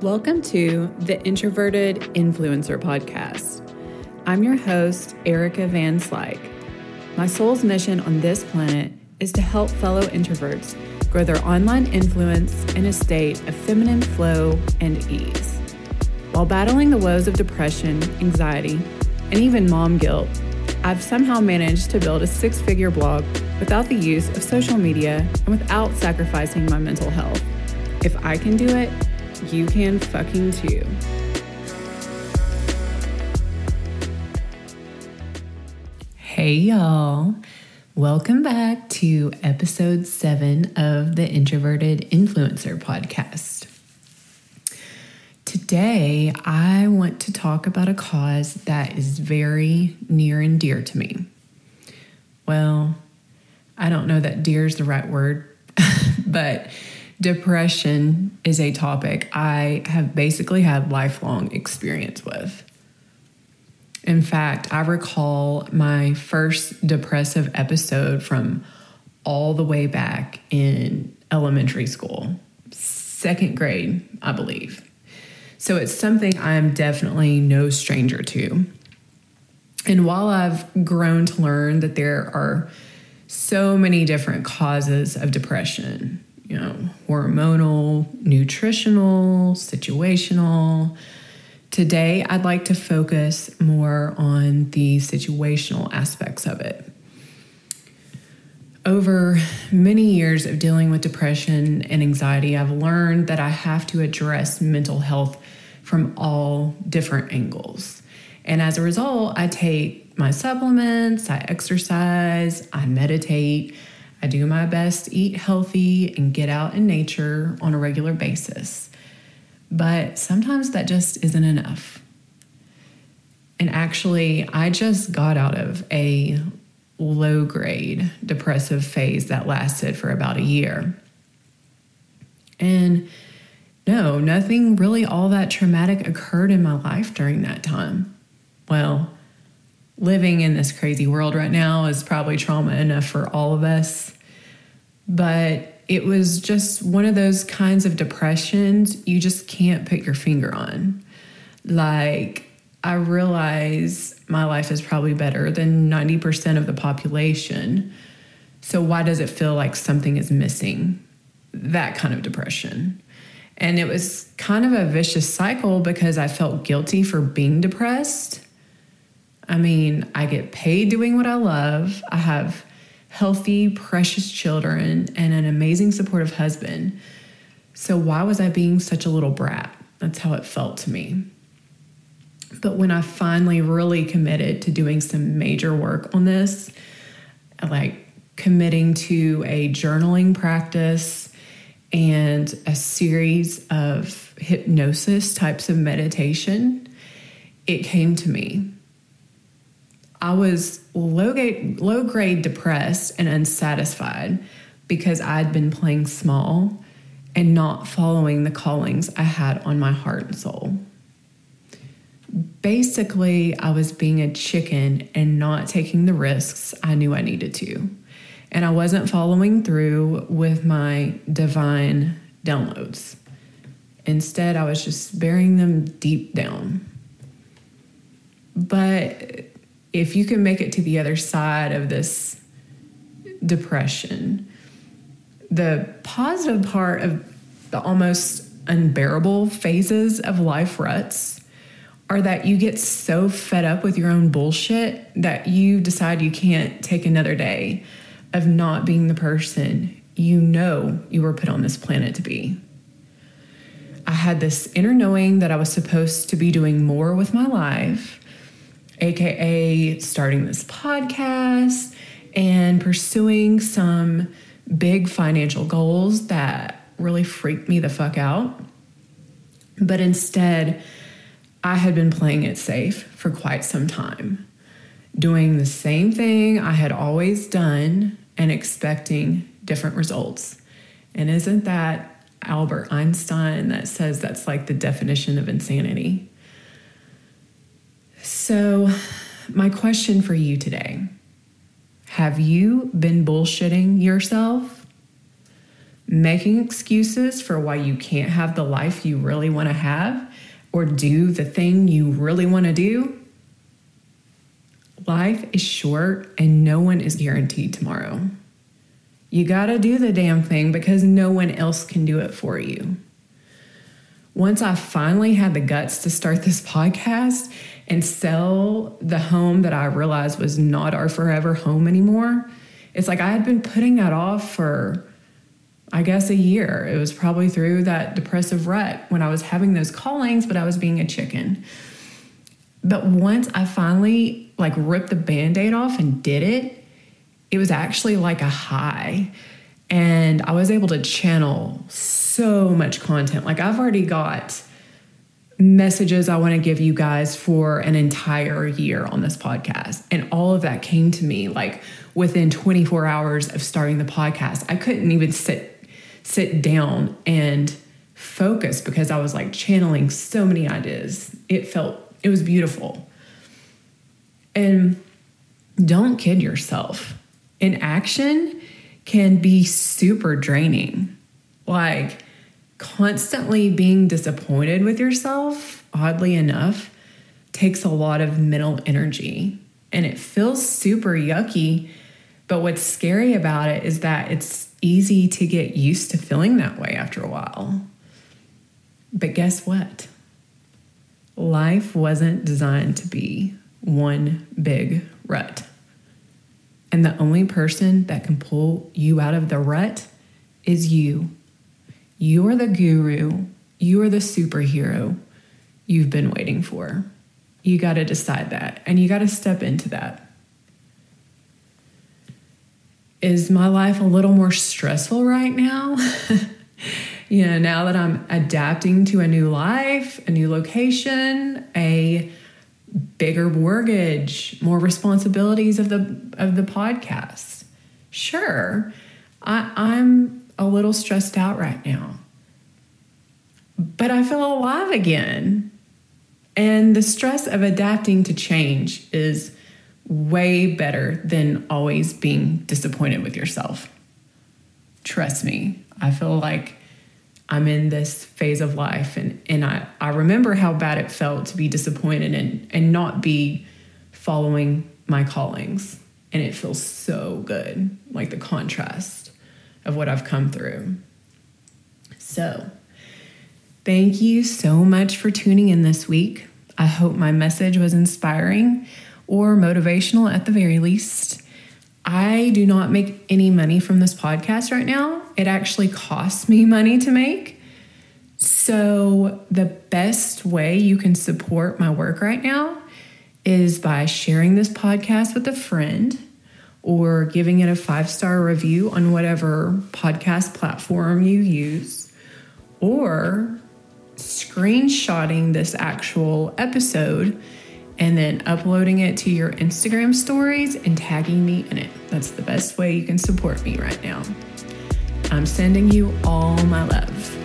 Welcome to the Introverted Influencer Podcast. I'm your host, Erica Van Slyke. My soul's mission on this planet is to help fellow introverts grow their online influence in a state of feminine flow and ease. While battling the woes of depression, anxiety, and even mom guilt, I've somehow managed to build a six figure blog without the use of social media and without sacrificing my mental health. If I can do it, you can fucking too. Hey, y'all. Welcome back to episode seven of the Introverted Influencer Podcast. Today, I want to talk about a cause that is very near and dear to me. Well, I don't know that dear is the right word, but depression is a topic I have basically had lifelong experience with. In fact, I recall my first depressive episode from all the way back in elementary school, second grade, I believe. So it's something I'm definitely no stranger to. And while I've grown to learn that there are so many different causes of depression, you know, hormonal, nutritional, situational. Today, I'd like to focus more on the situational aspects of it. Over many years of dealing with depression and anxiety, I've learned that I have to address mental health from all different angles. And as a result, I take my supplements, I exercise, I meditate, I do my best to eat healthy and get out in nature on a regular basis. But sometimes that just isn't enough. And actually, I just got out of a low grade depressive phase that lasted for about a year. And no, nothing really all that traumatic occurred in my life during that time. Well, living in this crazy world right now is probably trauma enough for all of us. But it was just one of those kinds of depressions you just can't put your finger on. Like, I realize my life is probably better than 90% of the population. So, why does it feel like something is missing? That kind of depression. And it was kind of a vicious cycle because I felt guilty for being depressed. I mean, I get paid doing what I love. I have healthy, precious children, and an amazing, supportive husband. So, why was I being such a little brat? That's how it felt to me. But when I finally really committed to doing some major work on this, like committing to a journaling practice and a series of hypnosis types of meditation, it came to me I was low grade, low grade depressed and unsatisfied because I'd been playing small and not following the callings I had on my heart and soul. Basically, I was being a chicken and not taking the risks I knew I needed to. And I wasn't following through with my divine downloads. Instead, I was just burying them deep down. But if you can make it to the other side of this depression, the positive part of the almost unbearable phases of life ruts are that you get so fed up with your own bullshit that you decide you can't take another day of not being the person you know you were put on this planet to be. I had this inner knowing that I was supposed to be doing more with my life aka starting this podcast and pursuing some big financial goals that really freaked me the fuck out. But instead, I had been playing it safe for quite some time, doing the same thing I had always done and expecting different results. And isn't that Albert Einstein that says that's like the definition of insanity? So, my question for you today have you been bullshitting yourself? making excuses for why you can't have the life you really want to have or do the thing you really want to do, life is short and no one is guaranteed tomorrow. You got to do the damn thing because no one else can do it for you. Once I finally had the guts to start this podcast and sell the home that I realized was not our forever home anymore, it's like I had been putting that off for I guess a year. It was probably through that depressive rut when I was having those callings, but I was being a chicken. But once I finally like ripped the band-aid off and did it, it was actually like a high. And I was able to channel so much content. Like I've already got messages I want to give you guys for an entire year on this podcast. And all of that came to me like within 24 hours of starting the podcast. I couldn't even sit sit down and focus because I was like channeling so many ideas. It felt, it was beautiful. And don't kid yourself. Inaction can be super draining. Like constantly being disappointed with yourself, oddly enough, takes a lot of mental energy and it feels super yucky. But what's scary about it is that it's easy to get used to feeling that way after a while. But guess what? Life wasn't designed to be one big rut. And the only person that can pull you out of the rut is you. You are the guru, you are the superhero you've been waiting for. You got to decide that and you got to step into that. is my life a little more stressful right now? you know, now that I'm adapting to a new life, a new location, a bigger mortgage, more responsibilities of the of the podcast. Sure, I, I'm a little stressed out right now. But I feel alive again. And the stress of adapting to change is way better than always being disappointed with yourself. Trust me, I feel like I'm in this phase of life and, and I, I remember how bad it felt to be disappointed and, and not be following my callings. And it feels so good, like the contrast of what I've come through. So, thank you so much for tuning in this week. I hope my message was inspiring or motivational at the very least. I do not make any money from this podcast right now. It actually costs me money to make. So, the best way you can support my work right now is by sharing this podcast with a friend or giving it a five star review on whatever podcast platform you use, or screenshotting this actual episode and then uploading it to your Instagram stories and tagging me in it. That's the best way you can support me right now. I'm sending you all my love.